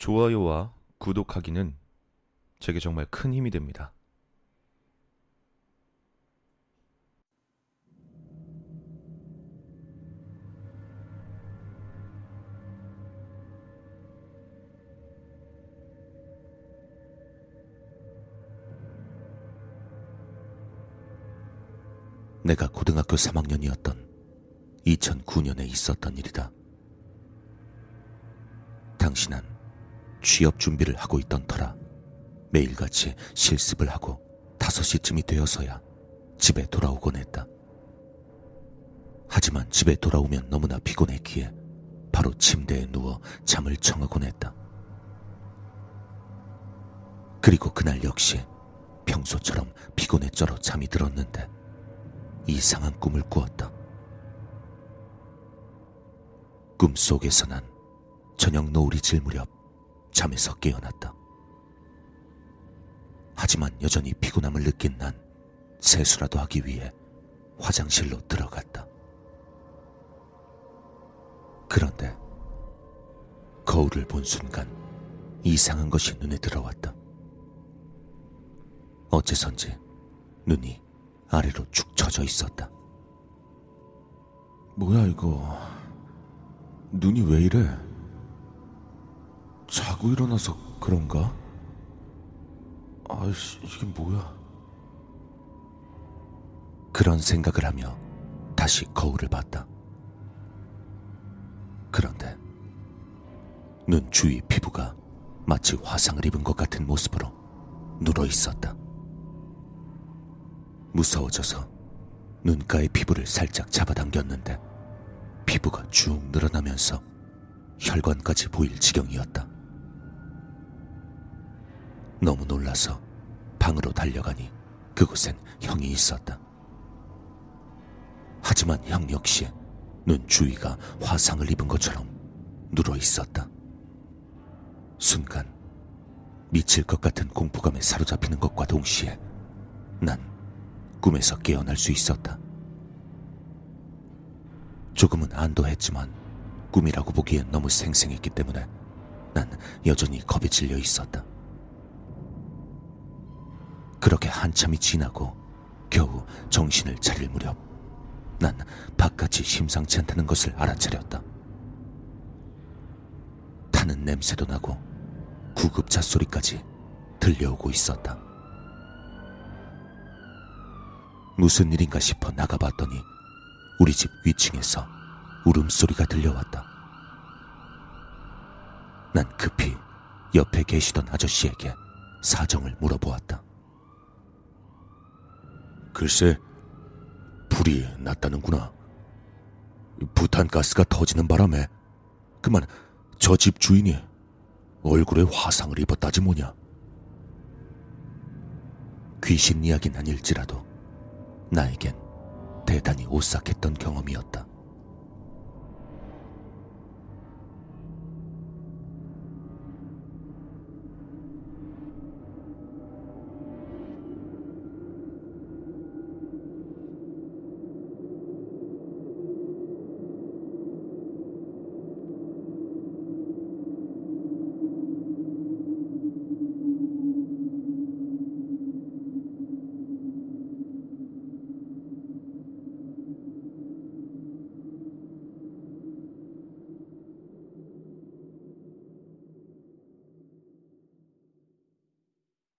좋아요와 구독하기는 제게 정말 큰 힘이 됩니다. 내가 고등학교 3학년이었던 2009년에 있었던 일이다. 당신은 취업 준비를 하고 있던 터라 매일같이 실습을 하고 5시쯤이 되어서야 집에 돌아오곤 했다. 하지만 집에 돌아오면 너무나 피곤했기에 바로 침대에 누워 잠을 청하곤 했다. 그리고 그날 역시 평소처럼 피곤에 쩔어 잠이 들었는데 이상한 꿈을 꾸었다. 꿈 속에서 난 저녁 노을이 질 무렵 잠에서 깨어났다. 하지만 여전히 피곤함을 느낀 난 세수라도 하기 위해 화장실로 들어갔다. 그런데 거울을 본 순간 이상한 것이 눈에 들어왔다. 어째선지 눈이 아래로 축 처져 있었다. 뭐야 이거? 눈이 왜 이래? 자고 일어나서 그런가? 아이씨 이게 뭐야? 그런 생각을 하며 다시 거울을 봤다. 그런데 눈 주위 피부가 마치 화상을 입은 것 같은 모습으로 눌어 있었다. 무서워져서 눈가의 피부를 살짝 잡아당겼는데 피부가 쭉 늘어나면서 혈관까지 보일 지경이었다. 너무 놀라서 방으로 달려가니 그곳엔 형이 있었다. 하지만 형 역시 눈 주위가 화상을 입은 것처럼 누워 있었다. 순간 미칠 것 같은 공포감에 사로잡히는 것과 동시에 난 꿈에서 깨어날 수 있었다. 조금은 안도했지만 꿈이라고 보기엔 너무 생생했기 때문에 난 여전히 겁에 질려 있었다. 그렇게 한참이 지나고 겨우 정신을 차릴 무렵 난 바깥이 심상치 않다는 것을 알아차렸다. 타는 냄새도 나고 구급차 소리까지 들려오고 있었다. 무슨 일인가 싶어 나가봤더니 우리 집 위층에서 울음소리가 들려왔다. 난 급히 옆에 계시던 아저씨에게 사정을 물어보았다. 글쎄, 불이 났다는구나. 부탄가스가 터지는 바람에 그만 저 집 주인이 얼굴에 화상을 입었다지 뭐냐. 귀신 이야기는 아닐지라도 나에겐 대단히 오싹했던 경험이었다.